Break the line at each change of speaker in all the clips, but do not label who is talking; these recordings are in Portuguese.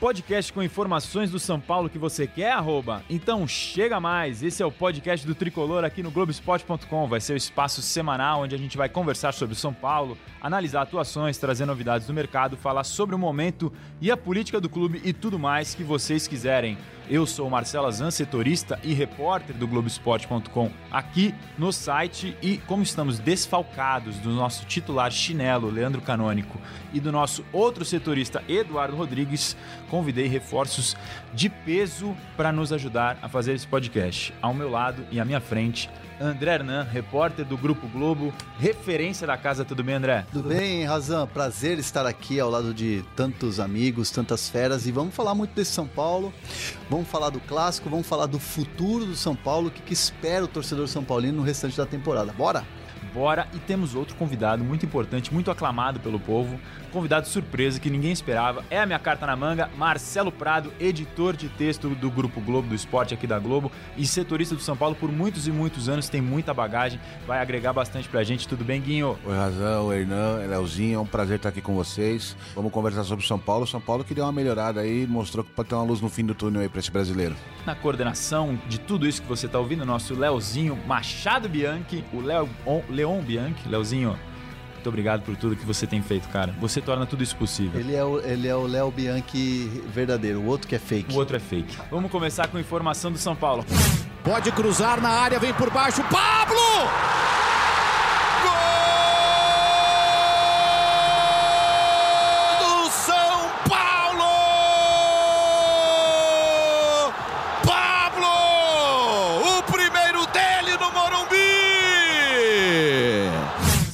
podcast com informações do São Paulo que você quer, arroba? Então chega mais, esse é o podcast do Tricolor aqui no Globoesporte.com. Vai ser o espaço semanal onde a gente vai conversar sobre o São Paulo, analisar atuações, trazer novidades do mercado, falar sobre o momento e a política do clube e tudo mais que vocês quiserem. Eu sou o Marcelo Azan, setorista e repórter do Globoesporte.com aqui no site e como estamos desfalcados do nosso titular chinelo, Leandro Canônico, e do nosso outro setorista, Eduardo Rodrigues, convidei reforços de peso para nos ajudar a fazer esse podcast. Ao meu lado e à minha frente, André Hernan, repórter do Grupo Globo, referência da casa. Tudo bem, André?
Tudo bem, Razan? Prazer estar aqui ao lado de tantos amigos, tantas feras e vamos falar muito desse São Paulo. Vamos falar do clássico, vamos falar do futuro do São Paulo, o que, que espera o torcedor São Paulino no restante da temporada. Bora?
Bora! E temos outro convidado muito importante, muito aclamado pelo povo, convidado surpresa que ninguém esperava. É a minha carta na manga, Marcelo Prado, editor de texto do Grupo Globo do Esporte aqui da Globo e setorista do São Paulo por muitos e muitos anos, tem muita bagagem, vai agregar bastante pra gente. Tudo bem, Guinho?
Oi, Razão, Hernan, Leozinho, é um prazer estar aqui com vocês. Vamos conversar sobre São Paulo. São Paulo que deu uma melhorada aí, mostrou que pode ter uma luz no fim do túnel aí pra esse brasileiro.
Na coordenação de tudo isso que você tá ouvindo, nosso Leozinho Machado Bianchi, o Leo, Leon Bianchi, Leozinho, muito obrigado por tudo que você tem feito, cara. Você torna tudo isso possível.
Ele é o, ele é o Léo Bianchi verdadeiro, o outro que é fake.
O outro é fake. Vamos começar com informação do São Paulo.
Pode cruzar na área, vem por baixo, Pablo!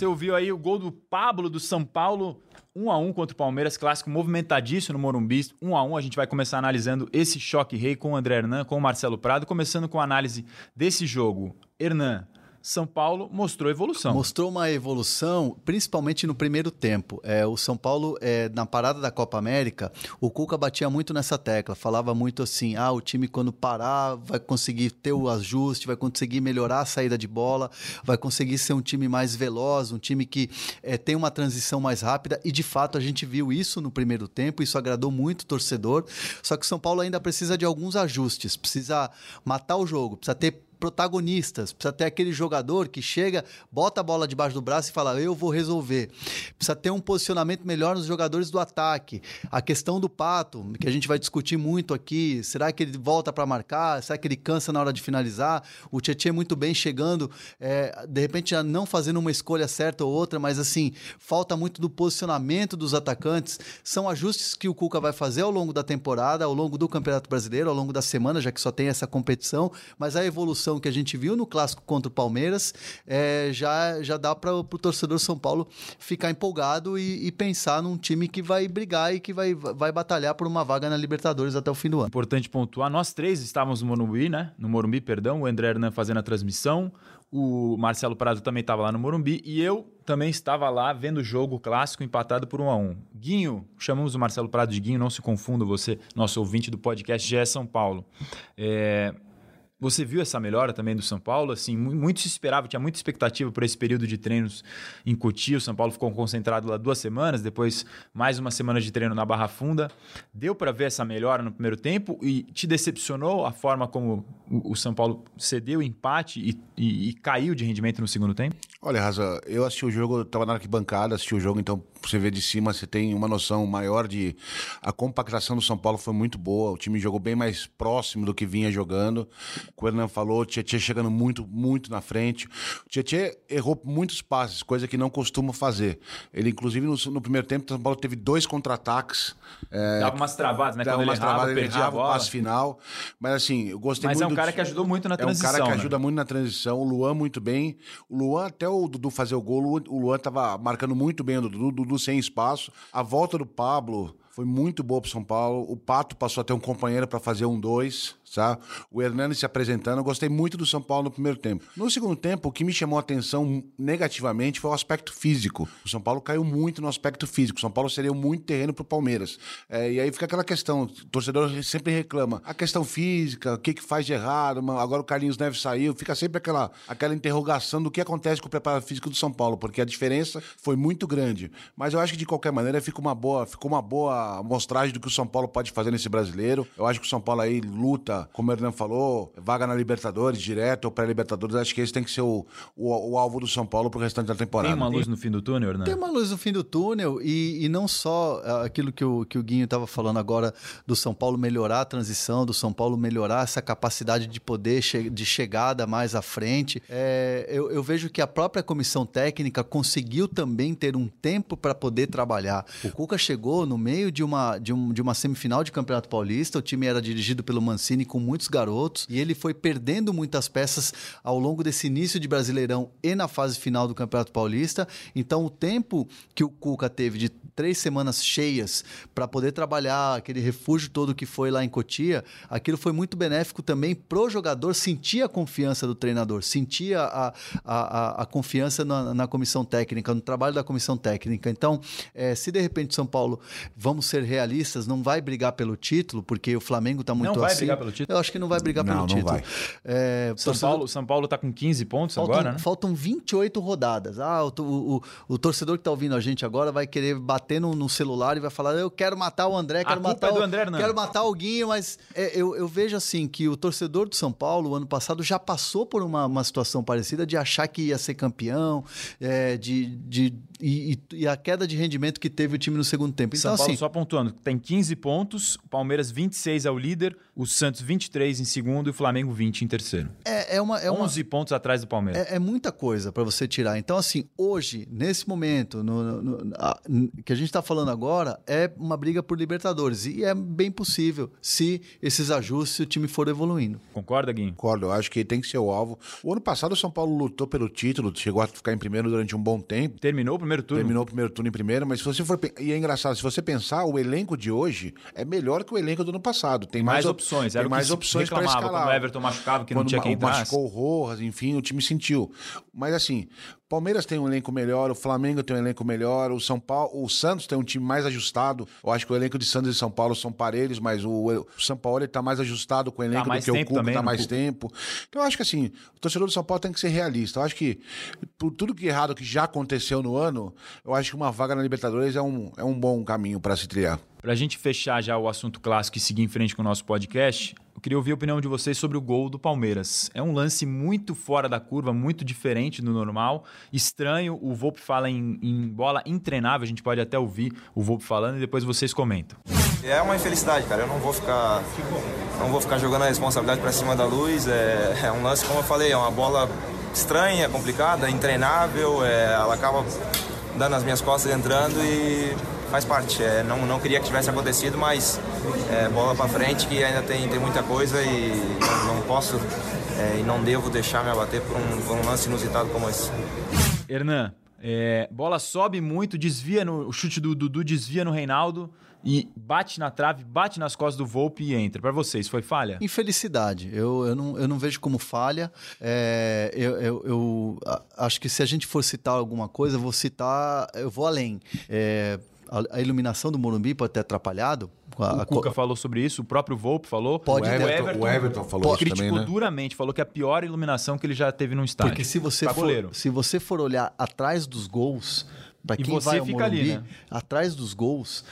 Você ouviu aí o gol do Pablo do São Paulo, 1 a 1 contra o Palmeiras, clássico movimentadíssimo no Morumbi, 1 a 1. A gente vai começar analisando esse choque rei com o André Hernan, com o Marcelo Prado, começando com a análise desse jogo. Hernan, São Paulo mostrou evolução.
Mostrou uma evolução, principalmente no primeiro tempo. É, o São Paulo, é, na parada da Copa América, o Cuca batia muito nessa tecla, falava muito assim: ah, o time quando parar vai conseguir ter o ajuste, vai conseguir melhorar a saída de bola, vai conseguir ser um time mais veloz, um time que é, tem uma transição mais rápida. E de fato a gente viu isso no primeiro tempo, isso agradou muito o torcedor. Só que o São Paulo ainda precisa de alguns ajustes, precisa matar o jogo, precisa ter protagonistas. Precisa ter aquele jogador que chega, bota a bola debaixo do braço e fala: Eu vou resolver. Precisa ter um posicionamento melhor nos jogadores do ataque. A questão do pato, que a gente vai discutir muito aqui: será que ele volta para marcar? Será que ele cansa na hora de finalizar? O Tietchan muito bem chegando, é, de repente não fazendo uma escolha certa ou outra, mas assim, falta muito do posicionamento dos atacantes. São ajustes que o Cuca vai fazer ao longo da temporada, ao longo do Campeonato Brasileiro, ao longo da semana, já que só tem essa competição, mas a evolução que a gente viu no clássico contra o Palmeiras é, já, já dá para o torcedor São Paulo ficar empolgado e, e, pensar num time que vai brigar e que vai, vai batalhar por uma vaga na Libertadores até o fim do ano.
Importante pontuar, nós três estávamos no Morumbi, né? No Morumbi, perdão, o André Hernan fazendo a transmissão, o Marcelo Prado também estava lá no Morumbi e eu também estava lá vendo o jogo clássico empatado por 1 a 1 Guinho, chamamos o Marcelo Prado de Guinho, não se confunda você, nosso ouvinte do podcast GE São Paulo. É, você viu essa melhora também do São Paulo? Assim, muito se esperava, tinha muita expectativa por esse período de treinos em Cotia. O São Paulo ficou concentrado lá duas semanas, depois mais uma semana de treino na Barra Funda. Deu para ver essa melhora no primeiro tempo e te decepcionou a forma como o São Paulo cedeu o empate e, e, e caiu de rendimento no segundo tempo?
Olha, Raza, eu assisti o jogo, eu estava na arquibancada, assisti o jogo, então você vê de cima, você tem uma noção maior de. A compactação do São Paulo foi muito boa, o time jogou bem mais próximo do que vinha jogando. O Hernan falou, o Tietchan chegando muito, muito na frente. O Tietchan errou muitos passes, coisa que não costuma fazer. Ele, inclusive, no, no primeiro tempo, o São Paulo teve dois contra-ataques.
É, dava umas travadas, né?
Dava
Quando
umas
ele
travadas, ele errava o passe final. Mas assim, eu gostei
Mas
muito
é um
do
cara
ti-
que ajudou muito na transição.
É um cara que
né?
ajuda muito na transição. O Luan muito bem. O Luan, até o Dudu fazer o gol, o Luan- o Luan tava marcando muito bem o Dudu, o Dudu sem espaço. A volta do Pablo foi muito boa pro São Paulo. O Pato passou a ter um companheiro para fazer um dois, sabe? O Hernani se apresentando. Eu gostei muito do São Paulo no primeiro tempo. No segundo tempo, o que me chamou a atenção negativamente foi o aspecto físico. O São Paulo caiu muito no aspecto físico. O São Paulo seria muito terreno pro Palmeiras. É, e aí fica aquela questão, o torcedor sempre reclama. A questão física, o que, que faz de errado, agora o Carlinhos Neves saiu, fica sempre aquela, aquela interrogação do que acontece com o preparo físico do São Paulo, porque a diferença foi muito grande. Mas eu acho que de qualquer maneira fica uma boa, ficou uma boa uma amostragem do que o São Paulo pode fazer nesse brasileiro. Eu acho que o São Paulo aí luta, como o Hernan falou, vaga na Libertadores, direto ou pré-Libertadores. Acho que esse tem que ser o, o, o, alvo do São Paulo pro restante da temporada.
Tem uma luz no fim do túnel, Hernan?
Tem uma luz no fim do túnel e, e não só é, aquilo que o, que o Guinho estava falando agora do São Paulo melhorar a transição, do São Paulo melhorar essa capacidade de poder che de chegada mais à frente. É, eu, eu vejo que a própria comissão técnica conseguiu também ter um tempo para poder trabalhar. O Cuca chegou no meio de uma, de, um, de uma semifinal de Campeonato Paulista, o time era dirigido pelo Mancini com muitos garotos e ele foi perdendo muitas peças ao longo desse início de Brasileirão e na fase final do Campeonato Paulista. Então, o tempo que o Cuca teve de três semanas cheias para poder trabalhar aquele refúgio todo que foi lá em Cotia, aquilo foi muito benéfico também pro jogador sentir a confiança do treinador, sentir a, a, a, confiança na, na, comissão técnica, no trabalho da comissão técnica. Então, é, se de repente São Paulo, vamos ser realistas, não vai brigar pelo título, porque o Flamengo está muito
Não vai
assim,
brigar pelo título?
Eu acho que não vai brigar
não,
pelo
não
título.
Vai.
É,
São, torcedor... Paulo, São Paulo tá com 15 pontos
faltam,
agora, né?
Faltam 28 rodadas. Ah, o, o, o, o torcedor que está ouvindo a gente agora vai querer bater no, no, celular e vai falar: eu quero matar o André, quero matar
é
o
André,
quero matar o Guinho, mas é, eu, eu, vejo assim que o torcedor do São Paulo, ano passado, já passou por uma, uma situação parecida de achar que ia ser campeão, é, de, de e, e, a queda de rendimento que teve o time no segundo tempo. Então,
São Paulo,
assim,
só pontuando, tem 15 pontos, o Palmeiras 26 é o líder, o Santos 23 em segundo e o Flamengo 20 em terceiro.
É, é uma, é
11
uma,
pontos atrás do Palmeiras.
É, é muita coisa para você tirar. Então, assim, hoje, nesse momento, no, no, no a, que a gente está falando agora, é uma briga por Libertadores. E é bem possível se esses ajustes, se o time for evoluindo.
Concorda, Guinho?
Concordo, eu acho que tem que ser o alvo. O ano passado o São Paulo lutou pelo título, chegou a ficar em primeiro durante um bom tempo.
Terminou o primeiro turno.
Terminou o primeiro turno em primeiro, mas se você for. E é engraçado, se você pensar, o elenco de hoje é melhor que o elenco do ano passado. Tem mais,
mais opções,
tem
era
mais opções para escalar.
Quando o Everton machucava, que
quando
não tinha quem entrasse.
machucou o Rojas, enfim, o time sentiu. Mas assim, Palmeiras tem um elenco melhor, o Flamengo tem um elenco melhor, o São Paulo, o Santos tem um time mais ajustado. Eu acho que o elenco de Santos e São Paulo são parelhos, mas o, o São Paulo está mais ajustado com o elenco
tá
do que o Cuca, está mais tempo. Então eu acho que assim, o torcedor do São Paulo tem que ser realista. Eu acho que por tudo que errado que já aconteceu no ano, eu acho que uma vaga na Libertadores é um, é um bom caminho para se trilhar.
Para a gente fechar já o assunto clássico e seguir em frente com o nosso podcast, eu queria ouvir a opinião de vocês sobre o gol do Palmeiras. É um lance muito fora da curva, muito diferente do normal, estranho. O Volpe fala em, em bola intreinável, a gente pode até ouvir o Volpe falando e depois vocês comentam.
É uma infelicidade, cara. Eu não vou ficar, não vou ficar jogando a responsabilidade para cima da luz. É, é, um lance, como eu falei, é uma bola estranha, complicada, intreinável. É, ela acaba dando as minhas costas entrando e faz parte. É, não, não queria que tivesse acontecido, mas é, bola para frente que ainda tem, tem muita coisa e não, posso é, e não devo deixar me abater por um, por um lance inusitado como esse.
Hernan, é, bola sobe muito, desvia no o chute do Dudu, desvia no Reinaldo e bate na trave, bate nas costas do Volpe e entra. Para vocês, foi falha?
Infelicidade. Eu, eu, não, eu não vejo como falha. É, eu, eu, eu, acho que se a gente for citar alguma coisa, eu vou citar. Eu vou além. É, a, iluminação do Morumbi pode ter atrapalhado.
A, o Cuca a... falou sobre isso, o próprio Volpe falou.
Pode o Everton, Everton, o Everton falou isso
criticou
também, né?
duramente, falou que é a pior iluminação que ele já teve no estádio.
Porque se você, for, se você for olhar atrás dos gols, para quem
você
vai ao
fica
Morumbi,
ali, né?
atrás dos gols,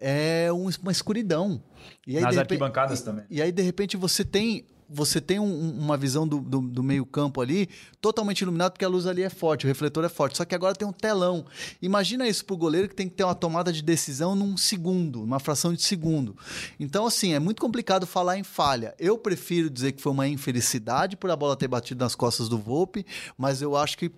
é uma escuridão.
E aí, Nas repente, arquibancadas também.
E aí, de repente, você tem você tem um, uma visão do, do, do meio-campo ali totalmente iluminado, porque a luz ali é forte, o refletor é forte. Só que agora tem um telão. Imagina isso para o goleiro que tem que ter uma tomada de decisão num segundo, uma fração de segundo. Então, assim, é muito complicado falar em falha. Eu prefiro dizer que foi uma infelicidade por a bola ter batido nas costas do Volpe, mas eu acho que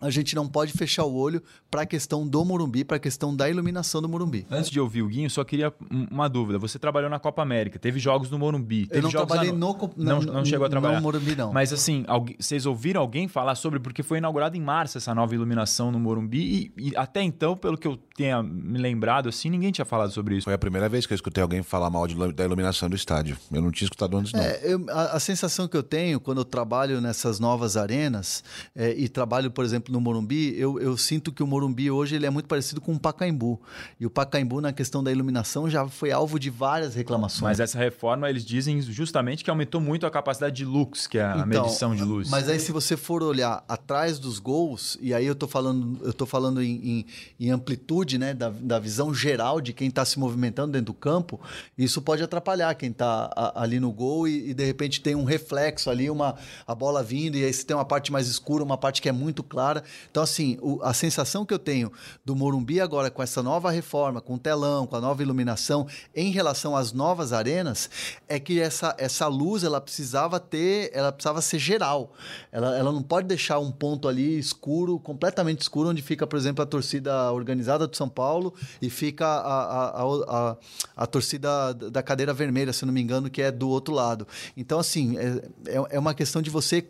a gente não pode fechar o olho para a questão do Morumbi, para a questão da iluminação do Morumbi.
Antes de ouvir o Guinho, só queria uma dúvida. Você trabalhou na Copa América, teve jogos no Morumbi. Teve
eu não
jogos
trabalhei
no...
no...
Não, não, chegou a trabalhar.
No Morumbi, não.
Mas assim, alguém... vocês ouviram alguém falar sobre... Porque foi inaugurado em março essa nova iluminação no Morumbi e, e, até então, pelo que eu tenha me lembrado, assim, ninguém tinha falado sobre isso.
Foi a primeira vez que eu escutei alguém falar mal de, da iluminação do estádio. Eu não tinha escutado antes, não.
É, eu, a, a, sensação que eu tenho quando eu trabalho nessas novas arenas é, e trabalho, por exemplo, no Morumbi, eu, eu sinto que o Morumbi hoje ele é muito parecido com o Pacaembu. E o Pacaembu, na questão da iluminação, já foi alvo de várias reclamações.
Mas essa reforma, eles dizem justamente que aumentou muito a capacidade de lux, que é a então, medição de luz.
Mas aí, se você for olhar atrás dos gols, e aí eu tô falando, eu tô falando em, em, em amplitude né, da, da visão geral de quem está se movimentando dentro do campo, isso pode atrapalhar quem está ali no gol e, e, de repente tem um reflexo ali, uma, a bola vindo, e aí você tem uma parte mais escura, uma parte que é muito clara. Então, assim, o, a sensação que eu tenho do Morumbi agora com essa nova reforma, com o telão, com a nova iluminação, em relação às novas arenas, é que essa, essa luz ela precisava ter, ela precisava ser geral. Ela, ela não pode deixar um ponto ali escuro, completamente escuro, onde fica, por exemplo, a torcida organizada do São Paulo e fica a, a, a, a, a torcida da cadeira vermelha, se não me engano, que é do outro lado. Então, assim, é, é, é uma questão de você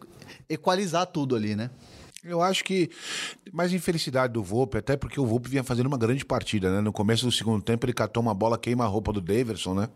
equalizar tudo ali, né?
Eu acho que mais infelicidade do Volpe, até porque o Volpe vinha fazendo uma grande partida, né? No começo do segundo tempo ele catou uma bola, queima a roupa do Daverson, né?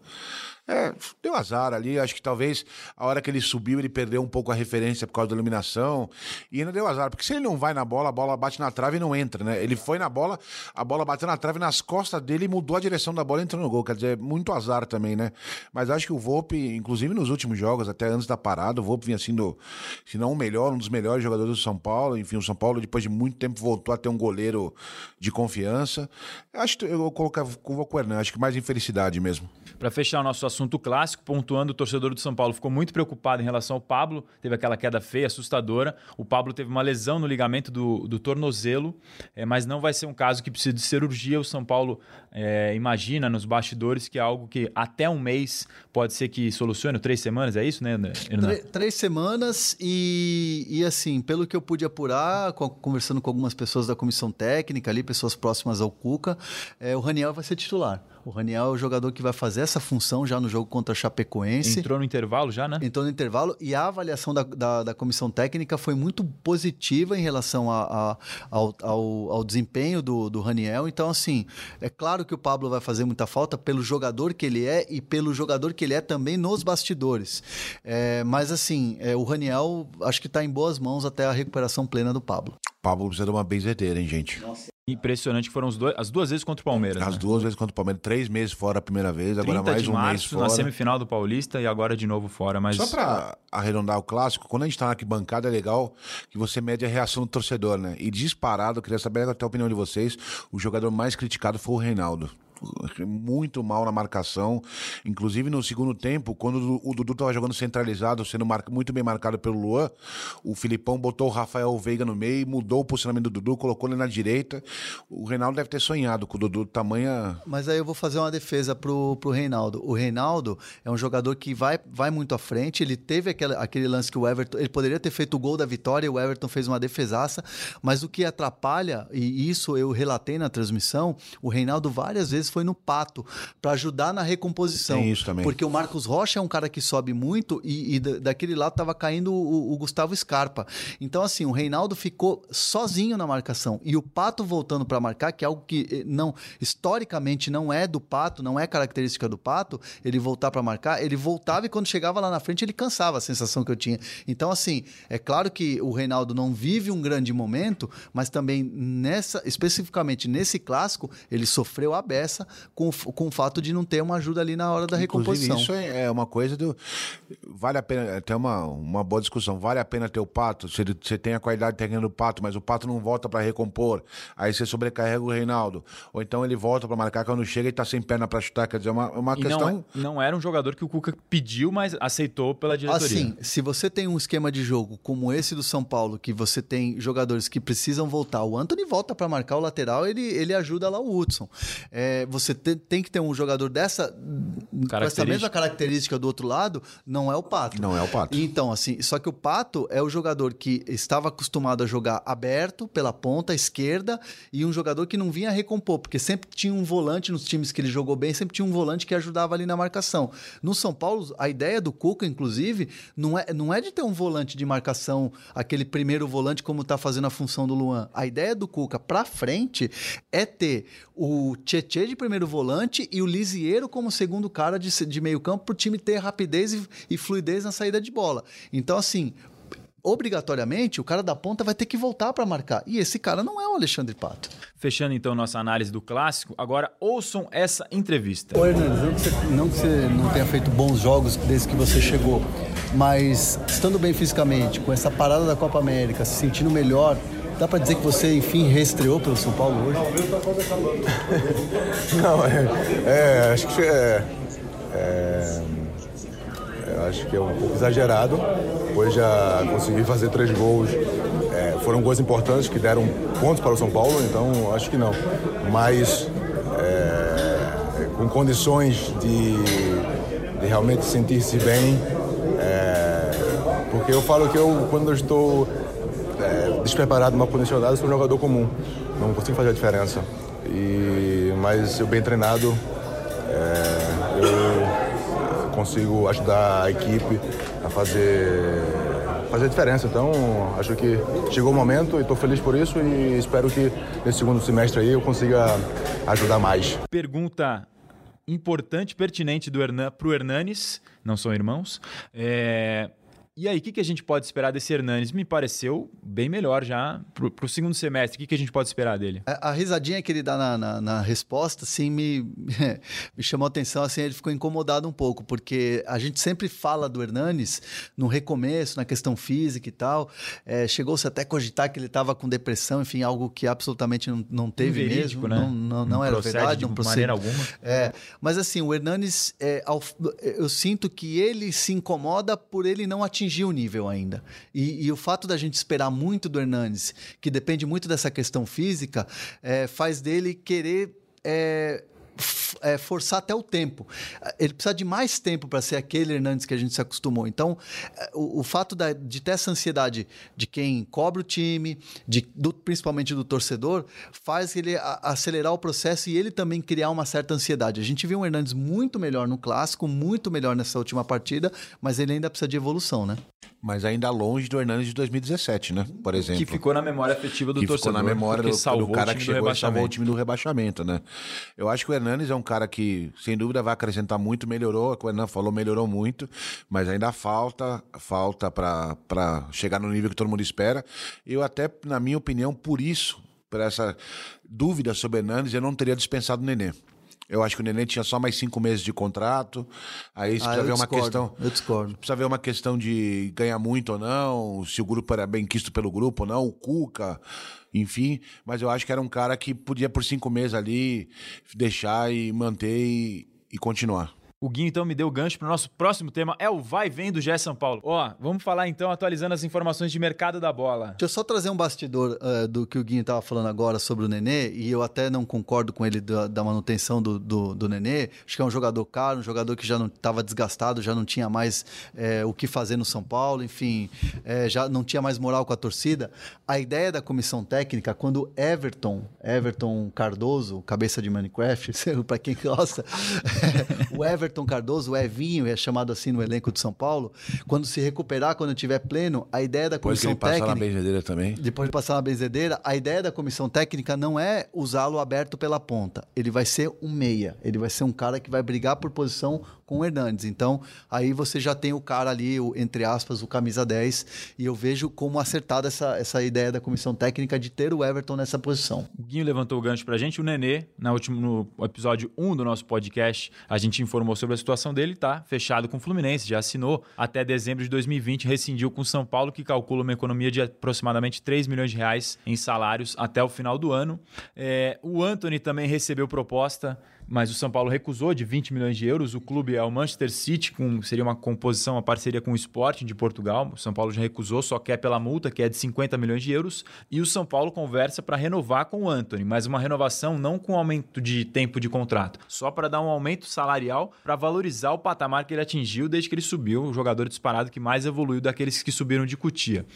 É, deu azar ali. Acho que talvez a hora que ele subiu, ele perdeu um pouco a referência por causa da iluminação. E ainda deu azar, porque se ele não vai na bola, a bola bate na trave e não entra, né? Ele foi na bola, a bola bateu na trave nas costas dele e mudou a direção da bola e entrou no gol. Quer dizer, muito azar também, né? Mas acho que o Volpe, inclusive nos últimos jogos, até antes da parada, o Volpe vinha sendo, se não o melhor, um dos melhores jogadores do São Paulo. Enfim, o São Paulo, depois de muito tempo, voltou a ter um goleiro de confiança. Acho que eu vou colocar com o Hernan, acho que mais infelicidade mesmo.
Para fechar o nosso assunto clássico, pontuando, o torcedor do São Paulo ficou muito preocupado em relação ao Pablo, teve aquela queda feia, assustadora. O Pablo teve uma lesão no ligamento do, do tornozelo, é, mas não vai ser um caso que precisa de cirurgia. O São Paulo é, imagina nos bastidores que é algo que até um mês pode ser que solucione, três semanas, é isso, né,
Três, três semanas e, e assim, pelo que eu pude apurar, conversando com algumas pessoas da comissão técnica ali, pessoas próximas ao Cuca, é, o Raniel vai ser titular. O Raniel é o jogador que vai fazer essa função já no jogo contra a Chapecoense.
Entrou no intervalo já, né?
Entrou no intervalo e a avaliação da, da, da comissão técnica foi muito positiva em relação a, a, ao, ao, ao, desempenho do, do Raniel. Então, assim, é claro que o Pablo vai fazer muita falta pelo jogador que ele é e pelo jogador que ele é também nos bastidores. É, mas, assim, é, o Raniel acho que está em boas mãos até a recuperação plena do Pablo.
Pablo precisa de uma benzedeira, hein, gente? Nossa.
Impressionante que foram dois, as duas vezes contra o Palmeiras.
As
né?
duas vezes contra o Palmeiras, três meses fora a primeira vez, agora mais
de
um
março,
mês fora.
na semifinal do Paulista e agora de novo fora. Mas...
Só para arredondar o clássico, quando a gente tá na arquibancada é legal que você mede a reação do torcedor, né? E disparado, eu queria saber até a opinião de vocês, o jogador mais criticado foi o Reinaldo muito mal na marcação. Inclusive no segundo tempo, quando o Dudu estava jogando centralizado, sendo muito bem marcado pelo Luan, o Filipão botou o Rafael Veiga no meio, mudou o posicionamento do Dudu, colocou ele na direita. O Reinaldo deve ter sonhado com o Dudu tamanha.
Mas aí eu vou fazer uma defesa pro, pro Reinaldo. O Reinaldo é um jogador que vai, vai muito à frente. Ele teve aquele, aquele lance que o Everton. Ele poderia ter feito o gol da vitória, o Everton fez uma defesaça. Mas o que atrapalha, e isso eu relatei na transmissão, o Reinaldo várias vezes foi no pato para ajudar na recomposição.
Tem isso também.
Porque o Marcos Rocha é um cara que sobe muito e, e daquele lado estava caindo o, o, Gustavo Scarpa. Então, assim, o Reinaldo ficou sozinho na marcação. E o Pato voltando para marcar, que é algo que eh, não historicamente não é do Pato, não é característica do Pato, ele voltar para marcar, ele voltava e quando chegava lá na frente ele cansava, a sensação que eu tinha. Então, assim, é claro que o Reinaldo não vive um grande momento, mas também nessa, especificamente nesse clássico, ele sofreu a beça com, com o fato de não ter uma ajuda ali na hora da Inclusive, recomposição.
Isso é, é uma coisa do. Vale a pena, até uma, uma boa discussão. Vale a pena ter o pato? Você, você tem a qualidade técnica do pato, mas o pato não volta para recompor. Aí você sobrecarrega o Reinaldo. Ou então ele volta para marcar quando chega e tá sem perna para chutar. Quer dizer, é uma, é uma questão.
Não, é, não, era um jogador que o Cuca pediu, mas aceitou pela diretoria.
Assim, se você tem um esquema de jogo como esse do São Paulo, que você tem jogadores que precisam voltar, o Anthony volta para marcar o lateral, ele, ele ajuda lá o Hudson. É, você te, tem que ter um jogador dessa com essa mesma característica do outro lado, não é o Pato.
Não é o Pato.
Então, assim, só que o Pato é o jogador que estava acostumado a jogar aberto pela ponta esquerda e um jogador que não vinha recompor, porque sempre tinha um volante nos times que ele jogou bem, sempre tinha um volante que ajudava ali na marcação. No São Paulo, a ideia do Cuca, inclusive, não é, não é de ter um volante de marcação, aquele primeiro volante como está fazendo a função do Luan. A ideia do Cuca para frente é ter o Tietê de primeiro volante e o Lisieiro como segundo cara de, de meio campo para o time ter rapidez e, e fluidez na saída de bola. Então, assim, obrigatoriamente o cara da ponta vai ter que voltar para marcar. E esse cara não é o Alexandre Pato.
Fechando então nossa análise do clássico, agora ouçam essa entrevista.
Oi, Hernandes, não que, você, não que você não tenha feito bons jogos desde que você chegou, mas estando bem fisicamente, com essa parada da Copa América, se sentindo melhor, dá para dizer que você, enfim, reestreou pelo São Paulo hoje?
Não, é, é acho que é, é, acho que é um pouco exagerado. Hoje já consegui fazer três gols. É, foram gols importantes que deram pontos para o São Paulo, então acho que não. Mas é, com condições de, de realmente sentir-se bem. É, porque eu falo que eu, quando eu estou é, despreparado, mal condicionado, sou um jogador comum. Não consigo fazer a diferença. E, mas eu bem treinado, é, eu consigo ajudar a equipe a fazer, fazer a diferença. Então, acho que chegou o momento e estou feliz por isso e espero que nesse segundo semestre aí eu consiga ajudar mais.
Pergunta importante, pertinente do Hernan, pro Hernanes, não são irmãos. É, e aí, o que, que a gente pode esperar desse Hernanes? Me pareceu bem melhor já para o segundo semestre. O que, que a gente pode esperar dele?
A, a risadinha que ele dá na, na, na resposta, assim, me, me chamou a atenção. Assim, ele ficou incomodado um pouco, porque a gente sempre fala do Hernanes no recomeço, na questão física e tal. É, Chegou-se até a cogitar que ele estava com depressão, enfim, algo que absolutamente não, não teve mesmo.
Né?
Não, não, não era verdade,
de
não
procede. maneira alguma.
É, mas assim, o Hernanes, é, eu sinto que ele se incomoda por ele não atingir atingir o nível ainda. E, e, o fato da gente esperar muito do Hernanes, que depende muito dessa questão física, é, faz dele querer. É, é, forçar até o tempo. Ele precisa de mais tempo para ser aquele Hernandes que a gente se acostumou. Então, é, o, o fato da, de ter essa ansiedade de quem cobra o time, de, do, principalmente do torcedor, faz ele a, acelerar o processo e ele também criar uma certa ansiedade. A gente viu um Hernandes muito melhor no clássico, muito melhor nessa última partida, mas ele ainda precisa de evolução, né?
Mas ainda longe do Hernandes de 2017, né? Por exemplo.
Que ficou na memória afetiva do
que
torcedor.
Ficou na memória do, do cara que chegou e salvou o time do rebaixamento, né? Eu acho que o Hernandes é um cara que, sem dúvida, vai acrescentar muito, melhorou, o Hernan falou, melhorou muito, mas ainda falta, falta para chegar no nível que todo mundo espera. Eu até, na minha opinião, por isso, por essa dúvida sobre Hernandes, eu não teria dispensado o Nenê. Eu acho que o Nenê tinha só mais cinco meses de contrato. Aí ah, precisa ver uma questão.
Eu discordo.
Precisa ver uma questão de ganhar muito ou não, se o grupo era bem quisto pelo grupo ou não, o Cuca, enfim. Mas eu acho que era um cara que podia, por cinco meses ali, deixar e manter e, e continuar.
O Guinho então me deu o gancho para o nosso próximo tema, é o vai vem do Gé São Paulo. Ó, vamos falar então, atualizando as informações de mercado da bola.
Deixa eu só trazer um bastidor uh, do que o Guinho estava falando agora sobre o Nenê, e eu até não concordo com ele da, da manutenção do, do, do, Nenê. Acho que é um jogador caro, um jogador que já não estava desgastado, já não tinha mais é, o que fazer no São Paulo, enfim, é, já não tinha mais moral com a torcida. A ideia da comissão técnica, quando Everton, Everton Cardoso, cabeça de Minecraft, para quem gosta, o Everton Everton Cardoso, o Evinho, é chamado assim no elenco de São Paulo, quando se recuperar, quando tiver pleno, a ideia da comissão
depois que ele
técnica.
Passar na benzedeira também.
Depois de passar na benzedeira, a ideia da comissão técnica não é usá-lo aberto pela ponta. Ele vai ser um meia. Ele vai ser um cara que vai brigar por posição com o Hernandes. Então, aí você já tem o cara ali, o, entre aspas, o camisa 10, e eu vejo como acertada essa, essa ideia da comissão técnica de ter o Everton nessa posição.
O Guinho levantou o gancho pra gente, o Nenê, na último, no episódio 1 do nosso podcast, a gente informou sobre a situação dele, tá fechado com o Fluminense, já assinou até dezembro de 2020, rescindiu com o São Paulo, que calcula uma economia de aproximadamente 3 milhões de reais em salários até o final do ano. É, o Anthony também recebeu proposta mas o São Paulo recusou de 20 milhões de euros. O clube é o Manchester City, com, seria uma composição, uma parceria com o Sporting de Portugal. O São Paulo já recusou, só quer pela multa, que é de 50 milhões de euros. E o São Paulo conversa para renovar com o Anthony, mas uma renovação não com aumento de tempo de contrato, só para dar um aumento salarial para valorizar o patamar que ele atingiu desde que ele subiu, o jogador disparado que mais evoluiu daqueles que subiram de Cutia.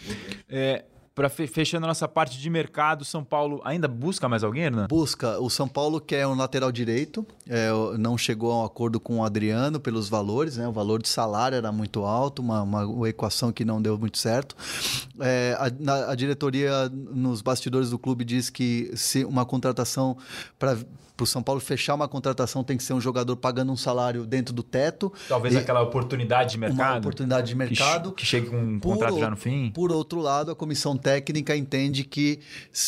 É, para fechando a nossa parte de mercado, São Paulo ainda busca mais alguém, Hernan?
Busca. O São Paulo quer um lateral direito, é, não chegou a um acordo com o Adriano pelos valores, né? O valor de salário era muito alto, uma, uma equação que não deu muito certo. É, a, na, a diretoria nos bastidores do clube diz que se uma contratação para Para o São Paulo fechar uma contratação, tem que ser um jogador pagando um salário dentro do teto.
Talvez aquela oportunidade de mercado.
uma oportunidade de mercado.
Que, chegue com um
Por
contrato já no fim.
Por outro lado, a comissão técnica entende que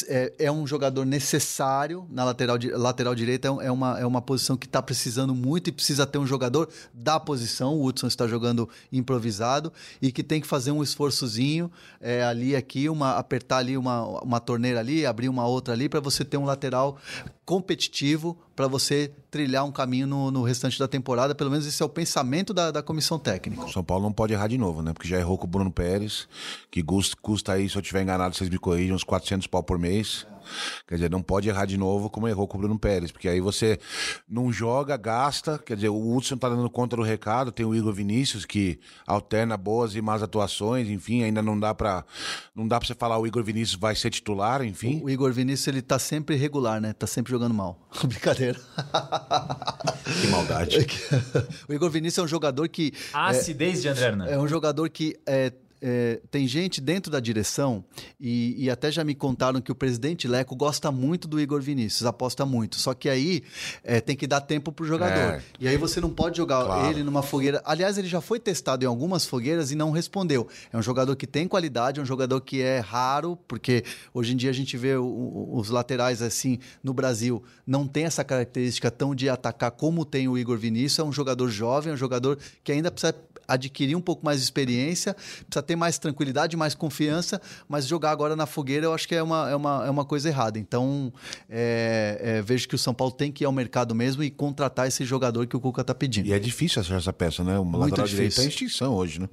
é, é um jogador necessário na lateral, lateral direita, é é uma, é uma posição que está precisando muito e precisa ter um jogador da posição. O Hudson está jogando improvisado e que tem que fazer um esforçozinho é, ali, aqui, uma, apertar ali uma, uma torneira ali, abrir uma outra ali, para você ter um lateral competitivo, para você trilhar um caminho no, no restante da temporada. Pelo menos esse é o pensamento da, da comissão técnica.
São Paulo não pode errar de novo, né? Porque já errou com o Bruno Pérez, que custa, aí, se eu tiver enganado, vocês me corrigem, uns 400 pau por mês. Quer dizer, não pode errar de novo como errou com o Bruno Pérez, porque aí você não joga, gasta. Quer dizer, o Hudson tá dando conta do recado, tem o Igor Vinícius que alterna boas e más atuações, enfim, ainda não dá pra não dá para você falar o Igor Vinícius vai ser titular, enfim.
O Igor Vinícius, ele tá sempre irregular, né? Tá sempre jogando mal. Brincadeira.
Que maldade.
o Igor Vinícius é um jogador que.
A acidez de André Hernan.
É um jogador que é, é, tem gente dentro da direção e, e até já me contaram que o presidente Leco gosta muito do Igor Vinícius, aposta muito. Só que aí é, tem que dar tempo pro jogador.
É.
E aí você não pode jogar
Claro.
ele numa fogueira. Aliás, ele já foi testado em algumas fogueiras e não respondeu. É um jogador que tem qualidade, é um jogador que é raro, porque hoje em dia a gente vê o- o- os laterais assim no Brasil não tem essa característica tão de atacar como tem o Igor Vinícius. É um jogador jovem, é um jogador que ainda precisa adquirir um pouco mais de experiência, precisa ter mais tranquilidade, mais confiança, mas jogar agora na fogueira eu acho que é uma, é uma, é uma coisa errada. Então, é, é, vejo que o São Paulo tem que ir ao mercado mesmo e contratar esse jogador que o Cuca está pedindo.
E é difícil achar essa peça, né? O lateral direito
difícil.
tá em extinção hoje, né?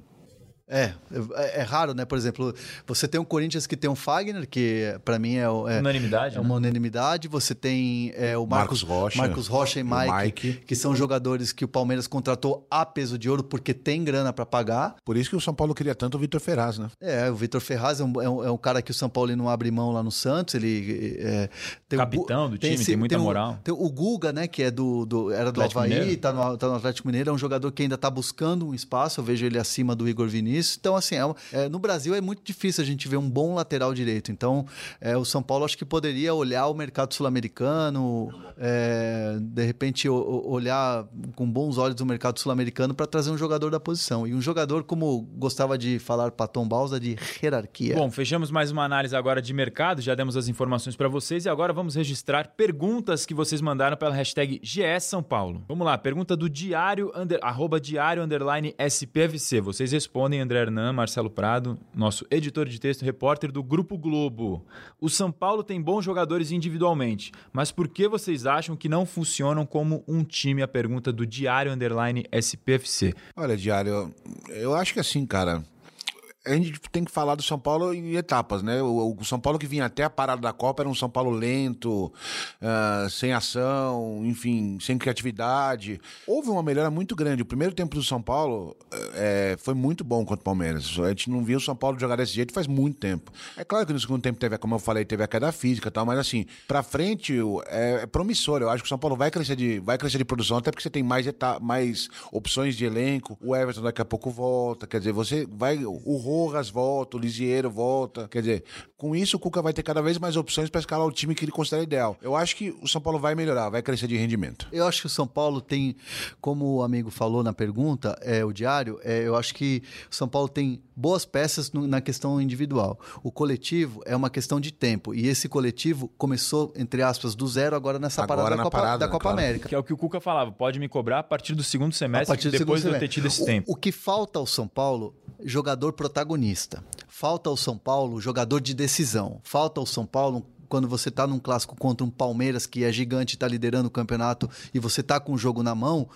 É, é, é raro, né? Por exemplo, você tem um Corinthians que tem um Fagner, que para mim é, o- é,
Unanimidade,
é
né?
uma unanimidade. Você tem é, o Marcos,
Marcos Rocha.
Marcos Rocha e
o
Mike,
Mike.
que são jogadores que o Palmeiras contratou a peso de ouro porque tem grana para pagar.
Por isso que o São Paulo queria tanto o Vitor Ferraz, né?
É, o Vitor Ferraz é um, é, um, é um cara que o São Paulo não abre mão lá no Santos. Ele é, tem o
Capitão do time, tem muita
o-
moral.
Tem o Guga, né, que é do, do- era do
Atlético
Havaí,
Mineiro.
tá no, tá no Atlético Mineiro, é um jogador que ainda tá buscando um espaço. Eu vejo ele acima do Igor Vinícius. Então, assim, é, é, no Brasil é muito difícil a gente ver um bom lateral direito. Então, é, o São Paulo acho que poderia olhar o mercado sul-americano, é, de repente o- olhar com bons olhos o mercado sul-americano para trazer um jogador da posição. E um jogador, como gostava de falar Patom Balsa, de hierarquia.
Bom, fechamos mais uma análise agora de mercado, já demos as informações para vocês e agora vamos registrar perguntas que vocês mandaram pela hashtag GS São Paulo. Vamos lá, pergunta do diário, under, arroba diário underline SPFC. Vocês respondem, André Hernan, Marcelo Prado, nosso editor de texto, repórter do Grupo Globo. O São Paulo tem bons jogadores individualmente, mas por que vocês acham que não funcionam como um time? A pergunta do diário underline SPFC.
Olha, Diário, eu- acho que assim, cara. A gente tem que falar do São Paulo em etapas, né? O, o São Paulo que vinha até a parada da Copa era um São Paulo lento, ah, sem ação, enfim, sem criatividade. Houve uma melhora muito grande. O primeiro tempo do São Paulo eh, foi muito bom contra o Palmeiras. A gente não viu o São Paulo jogar desse jeito faz muito tempo. É claro que no segundo tempo teve, como eu falei, teve a queda física e tal, mas assim, pra frente é, é promissor. Eu acho que o São Paulo vai crescer de, vai crescer de produção, até porque você tem mais, mais opções de elenco. O Everton daqui a pouco volta, quer dizer, você vai. O Rojas volta, o Lisieiro volta. Quer dizer, com isso o Cuca vai ter cada vez mais opções pra escalar o time que ele considera ideal. Eu acho que o São Paulo vai melhorar, vai crescer de rendimento.
Eu acho que o São Paulo tem, como o amigo falou na pergunta, é, o diário, é, eu acho que o São Paulo tem boas peças no- na questão individual. O coletivo é uma questão de tempo. E esse coletivo começou, entre aspas, do zero agora nessa
Agora
parada,
na
da Copa,
parada,
da Copa
claro.
América.
Que é o que o Cuca falava, pode me cobrar a partir do segundo
A
semestre,
partir do
depois de eu ter tido esse
semestre.
tempo.
O, o que falta ao São Paulo, jogador protagonista. Falta ao São Paulo, jogador de decisão. Falta ao São Paulo quando você está num clássico contra um Palmeiras que é gigante, está liderando o campeonato e você está com o jogo na mão,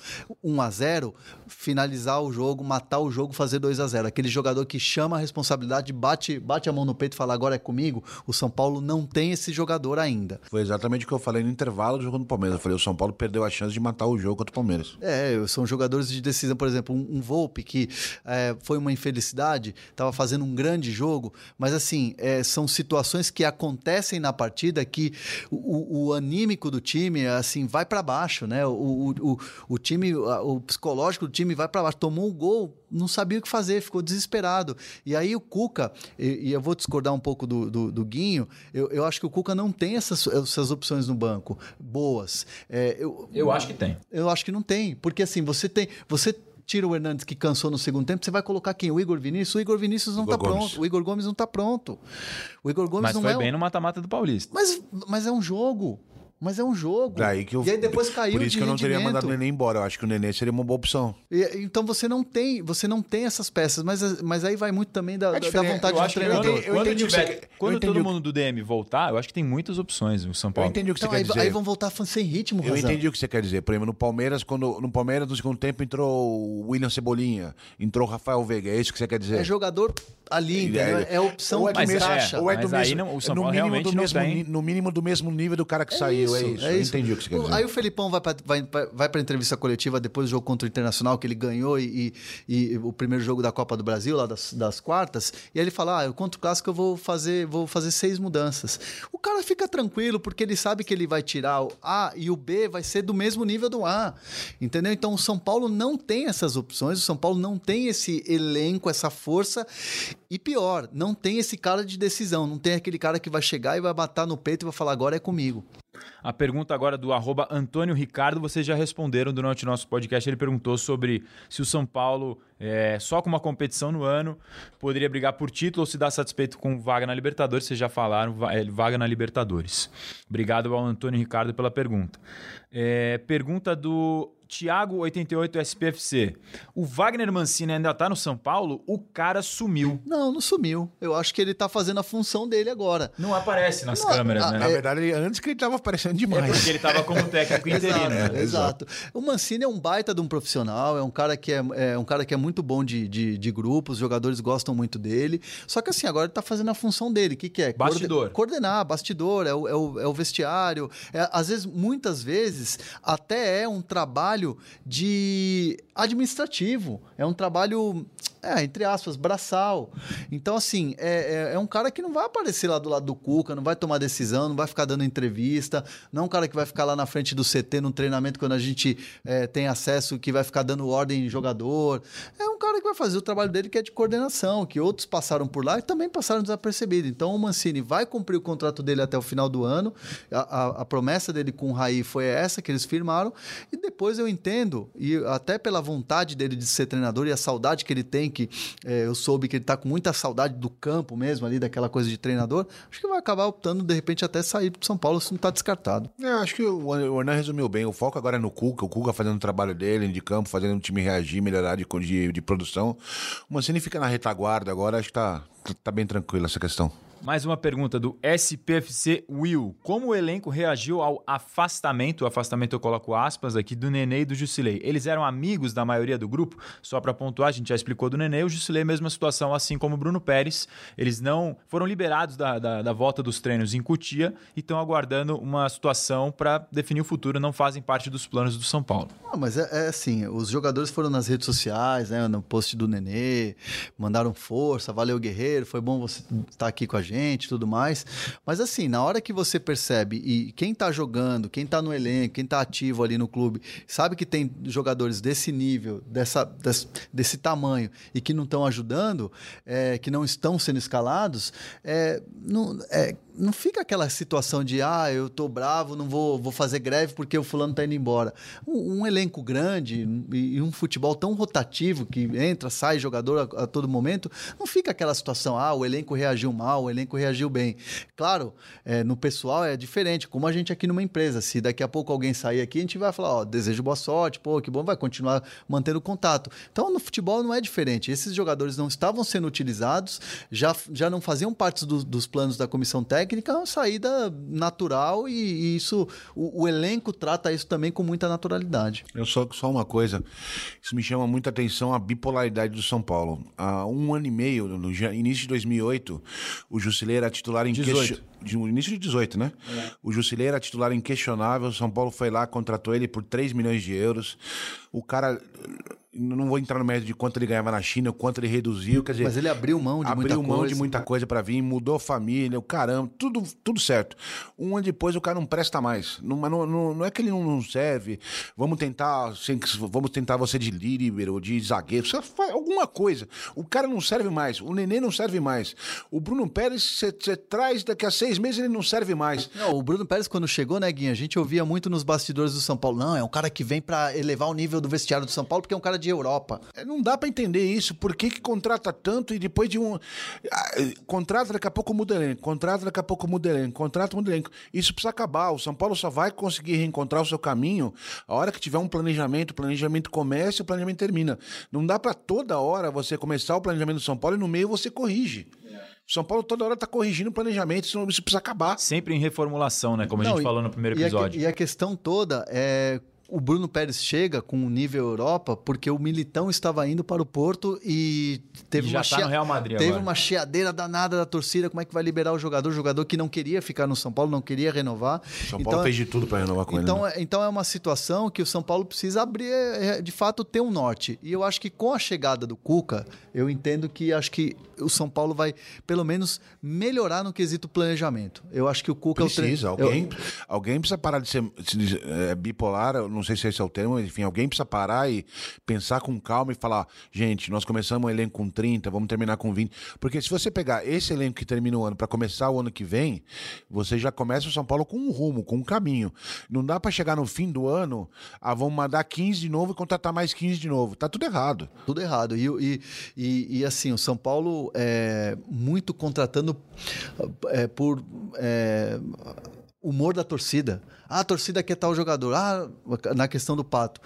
1 a 0 finalizar o jogo, matar o jogo, fazer 2 a 0 Aquele jogador que chama a responsabilidade, bate, bate a mão no peito e fala agora é comigo. O São Paulo não tem esse jogador ainda.
Foi exatamente o que eu falei no intervalo do jogo do Palmeiras. Eu falei, o São Paulo perdeu a chance de matar o jogo contra o Palmeiras.
É, são jogadores de decisão, por exemplo, um, um Volpe que é, foi uma infelicidade, estava fazendo um grande jogo, mas assim, é, são situações que acontecem na partida que o, o anímico do time, assim, vai para baixo, né? O, o, o, time, o psicológico do time vai para baixo. Tomou um gol, não sabia o que fazer, ficou desesperado. E aí o Cuca, e, e eu vou discordar um pouco do, do, do Guinho, eu, eu, acho que o Cuca não tem essas, essas opções no banco boas. É,
eu, eu acho que tem.
Eu acho que não tem, porque assim, você tem. Você tira o Hernandes que cansou no segundo tempo, você vai colocar quem? O Igor Vinícius? O Igor Vinícius não está pronto. O Igor Gomes não está pronto. O Igor Gomes
mas
não
foi
é.
bem no mata-mata do Paulista.
Mas, mas é um jogo. Mas é um jogo.
Daí que eu,
e aí depois caiu
Por isso que eu não
rendimento.
teria mandado o Nenê embora. Eu acho que o Nenê seria uma boa opção.
E, então você não tem, você não tem essas peças, mas, mas aí vai muito também da,
É
da vontade
Eu
do
que
treinador.
quando,
eu
quando
entendi o que
tiver-
você- eu
quando
entendi
todo
o-
mundo do DM voltar, eu acho que tem muitas opções o São
Eu
Paulo.
entendi o que
Então,
você
aí,
quer dizer.
aí vão voltar sem ritmo,
Eu
Razão.
entendi o que você quer dizer. Por exemplo, no Palmeiras, quando no Palmeiras, no segundo tempo, entrou o William Cebolinha, entrou o Rafael Veiga. É isso que você quer dizer?
É jogador ali, entendeu? É, a opção
ou é do
mais
mesmo,
caixa.
ou é do
Mas aí não- o São
no
Paulo
mínimo
realmente
do
não tem.
no mínimo do mesmo nível do cara que saiu. É isso.
é isso.
entendi o que você quer dizer.
Aí o Felipão vai para vai, vai, pra entrevista coletiva depois do jogo contra o Internacional, que ele ganhou e, e, e o primeiro jogo da Copa do Brasil, lá das, das quartas, e aí ele fala: Ah, eu contra o clássico eu vou fazer, vou fazer seis mudanças. O cara fica tranquilo, porque ele sabe que ele vai tirar o A e o B vai ser do mesmo nível do A. Entendeu? Então o São Paulo não tem essas opções, o São Paulo não tem esse elenco, essa força. E pior, não tem esse cara de decisão, não tem aquele cara que vai chegar e vai bater no peito e vai falar: agora é comigo.
A pergunta agora do arroba Antônio Ricardo, vocês já responderam durante o nosso podcast. Ele perguntou sobre se o São Paulo, é, só com uma competição no ano, poderia brigar por título ou se dá satisfeito com vaga na Libertadores. Vocês já falaram, é, vaga na Libertadores. Obrigado ao Antônio Ricardo pela pergunta. É, pergunta do Thiago88 SPFC. O Wagner Mancini ainda tá no São Paulo? O cara sumiu.
Não, não sumiu. Eu acho que ele tá fazendo a função dele agora.
Não aparece nas
Não,
câmeras,
ah,
né?
Na verdade, antes que ele tava aparecendo
É
demais.
porque ele tava como técnico interino, né?
Exato, exato. O Mancini é um baita de um profissional, é um cara que é, é um cara que é muito bom de, de, de grupo, os jogadores gostam muito dele. Só que assim, agora ele tá fazendo a função dele. O que, que é?
Bastidor.
coordenar, bastidor, é o, é o, é o vestiário. É, às vezes, muitas vezes, até é um trabalho de administrativo. É um trabalho, é, entre aspas, braçal. Então, assim, é, é, é um cara que não vai aparecer lá do lado do Cuca, não vai tomar decisão, não vai ficar dando entrevista, não é um cara que vai ficar lá na frente do CT num treinamento quando a gente é, tem acesso, que vai ficar dando ordem em jogador. É um cara que vai fazer o trabalho dele que é de coordenação, que outros passaram por lá e também passaram desapercebidos. Então, o Mancini vai cumprir o contrato dele até o final do ano. A, a- a promessa dele com o Raí foi essa que eles firmaram. E depois eu entendo, e até pela vontade dele de ser treinador e a saudade que ele tem, que é, eu soube que ele tá com muita saudade do campo mesmo ali, daquela coisa de treinador, acho que vai acabar optando, de repente, até sair pro São Paulo, se não tá descartado.
É, acho que o Hernan resumiu bem. O foco agora é no Cuca, o Cuca fazendo o trabalho dele de campo, fazendo o time reagir, melhorar de, de, de produção. O Mancini fica na retaguarda agora, acho que tá, tá bem tranquilo essa questão.
Mais uma pergunta do SPFC Will. Como o elenco reagiu ao afastamento, o afastamento eu coloco aspas aqui, do Nenê e do Jusilei? Eles eram amigos da maioria do grupo? Só para pontuar, a gente já explicou do Nenê, o Jusilei mesma situação, assim como o Bruno Pérez. Eles não foram liberados da, da, da volta dos treinos em Cutia e estão aguardando uma situação para definir o futuro, não fazem parte dos planos do São Paulo.
Ah, mas é, é assim, os jogadores foram nas redes sociais, né, no post do Nenê, mandaram força, valeu guerreiro, foi bom você estar aqui com a gente e tudo mais. Mas assim, na hora que você percebe, e quem tá jogando, quem tá no elenco, quem tá ativo ali no clube, sabe que tem jogadores desse nível, dessa, desse, desse tamanho, e que não estão ajudando, é, que não estão sendo escalados, é, não, é, não fica aquela situação de, ah, eu tô bravo, não vou, vou fazer greve porque o fulano tá indo embora. Um, um elenco grande e, e um futebol tão rotativo que entra, sai jogador a, a todo momento, não fica aquela situação, ah, o elenco reagiu mal, o elenco reagiu bem. Claro, é, no pessoal é diferente, como a gente aqui numa empresa. Se daqui a pouco alguém sair aqui, a gente vai falar, ó, desejo boa sorte, pô, que bom, vai continuar mantendo contato. Então, no futebol não é diferente. Esses jogadores não estavam sendo utilizados, já, já não faziam parte do- dos planos da comissão técnica, é uma saída natural e, e isso, o, o elenco trata isso também com muita naturalidade.
Eu só, só uma coisa, isso me chama muita atenção, a bipolaridade do São Paulo. Há um ano e meio, no início de 2008, o Jusilei era titular em
18.
de um início de 18, né? O Jusilei era titular inquestionável, o São Paulo foi lá, contratou ele por 3 milhões de euros. O cara não vou entrar no mérito de quanto ele ganhava na China, quanto ele reduziu, quer dizer...
Mas ele abriu mão de
abriu
muita
mão
coisa.
de muita coisa para vir, mudou a família, o caramba, tudo, tudo certo. Um ano depois o cara não presta mais. Não, não, não, é que ele não, serve. Vamos tentar, que- vamos tentar você de líbero, de zagueiro, você faz alguma coisa. O cara não serve mais, o Nenê não serve mais. O Bruno Pérez, você traz daqui a seis meses ele não serve mais.
Não, o Bruno Pérez, quando chegou, né, Guinha, a gente ouvia muito nos bastidores do São Paulo. Não, é um cara que vem pra elevar o nível do vestiário do São Paulo, porque é um cara de Europa.
É, Não dá pra entender isso. Por que, que contrata tanto e depois de um. Ah, Contrata, daqui a pouco muda elenco. Contrata, daqui a pouco muda elenco. Contrata, muda elenco. Isso precisa acabar. O São Paulo só vai conseguir reencontrar o seu caminho a hora que tiver um planejamento. O planejamento começa e o planejamento termina. Não dá pra toda hora você começar o planejamento do São Paulo e no meio você corrige. São Paulo toda hora tá corrigindo o planejamento, isso, isso precisa acabar.
Sempre em reformulação, né? Como a
Não,
gente
e-
falou no primeiro
e a
episódio.
E a, questão toda é. O Bruno Pérez chega com o nível Europa porque o Militão estava indo para o Porto e teve
E já
uma
tá no Real Madrid
teve
agora.
uma chiadeira danada da torcida. Como é que vai liberar o jogador? O jogador que não queria ficar no São Paulo, não queria renovar.
O São Paulo fez de tudo pra renovar com
então,
ele. né?
é, então é uma situação que o São Paulo precisa abrir, é, de fato, ter um norte. E eu acho que com a chegada do Cuca, eu entendo que acho que o São Paulo vai, pelo menos, melhorar no quesito planejamento. Eu acho que o Cuca
Precisa,
é o tre-
alguém, alguém precisa parar de ser de- é, bipolar, eu não sei se esse é o termo, enfim, alguém precisa parar e pensar com calma e falar, gente, nós começamos um elenco com 30, vamos terminar com 20. Porque se você pegar esse elenco que termina o ano para começar o ano que vem, você já começa o São Paulo com um rumo, com um caminho. Não dá para chegar no fim do ano, ah, vamos mandar 15 de novo e contratar mais 15 de novo. Tá tudo errado.
Tudo errado. E, e, e, e, assim, o São Paulo é muito contratando é, por é, humor da torcida. Ah, a torcida quer tal jogador. Ah, na questão do Pato.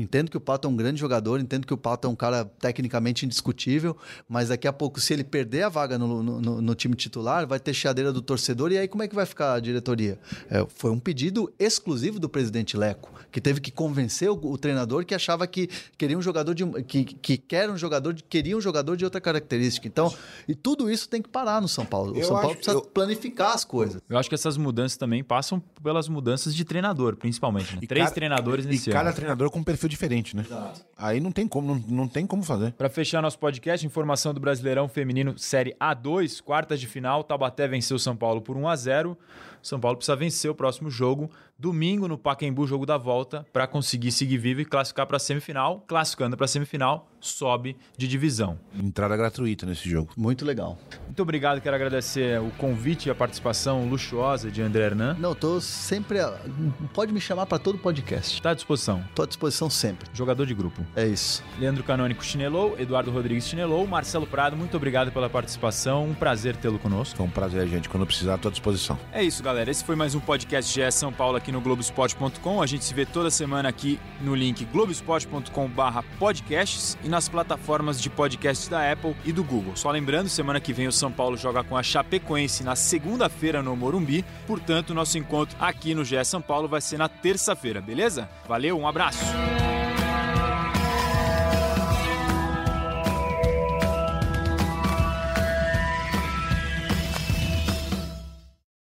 Entendo que o Pato é um grande jogador, entendo que o Pato é um cara tecnicamente indiscutível, mas daqui a pouco, se ele perder a vaga no, no, no- no time titular, vai ter chiadeira do torcedor, e aí como é que vai ficar a diretoria? É, foi um pedido exclusivo do presidente Leco, que teve que convencer o, o treinador que achava que queria um jogador de. que, que quer um jogador, de- queria um jogador de outra característica. Então, e tudo isso tem que parar no São Paulo. O
Eu
São Paulo
acho-
precisa
eu-
planificar as coisas.
Eu acho que essas mudanças também passam pelas mudanças de treinador, principalmente. né?
E
Três
cada-
treinadores
E
nesse
cada
ano.
treinador com um perfil diferente, né? Aí não tem como, não, não tem como fazer.
Para fechar nosso podcast, informação do Brasileirão Feminino Série A2, quartas de final, Taubaté venceu o São Paulo por 1 a 0. São Paulo precisa vencer o próximo jogo, domingo no Pacaembu, jogo da volta, para conseguir seguir vivo e classificar para a semifinal. Classificando para a semifinal, sobe de divisão.
Entrada gratuita nesse jogo.
Muito legal.
Muito obrigado, quero agradecer o convite e a participação luxuosa de André Hernan.
Não, tô sempre. Pode me chamar para todo podcast.
Está à disposição.
Tô à disposição sempre.
Jogador de grupo.
É isso.
Leandro Canônico chinelou, Eduardo Rodrigues chinelou, Marcelo Prado, muito obrigado pela participação. Um prazer tê-lo conosco.
Foi um prazer, gente. Quando precisar, estou à disposição.
É isso, galera. Esse foi mais um podcast GE São Paulo aqui no Globoesporte.com. A gente se vê toda semana aqui no link globesport.com/podcasts e nas plataformas de podcasts da Apple e do Google. Só lembrando, semana que vem o São Paulo joga com a Chapecoense na segunda-feira no Morumbi. Portanto, nosso encontro aqui no GE São Paulo vai ser na terça-feira, beleza? Valeu, um abraço.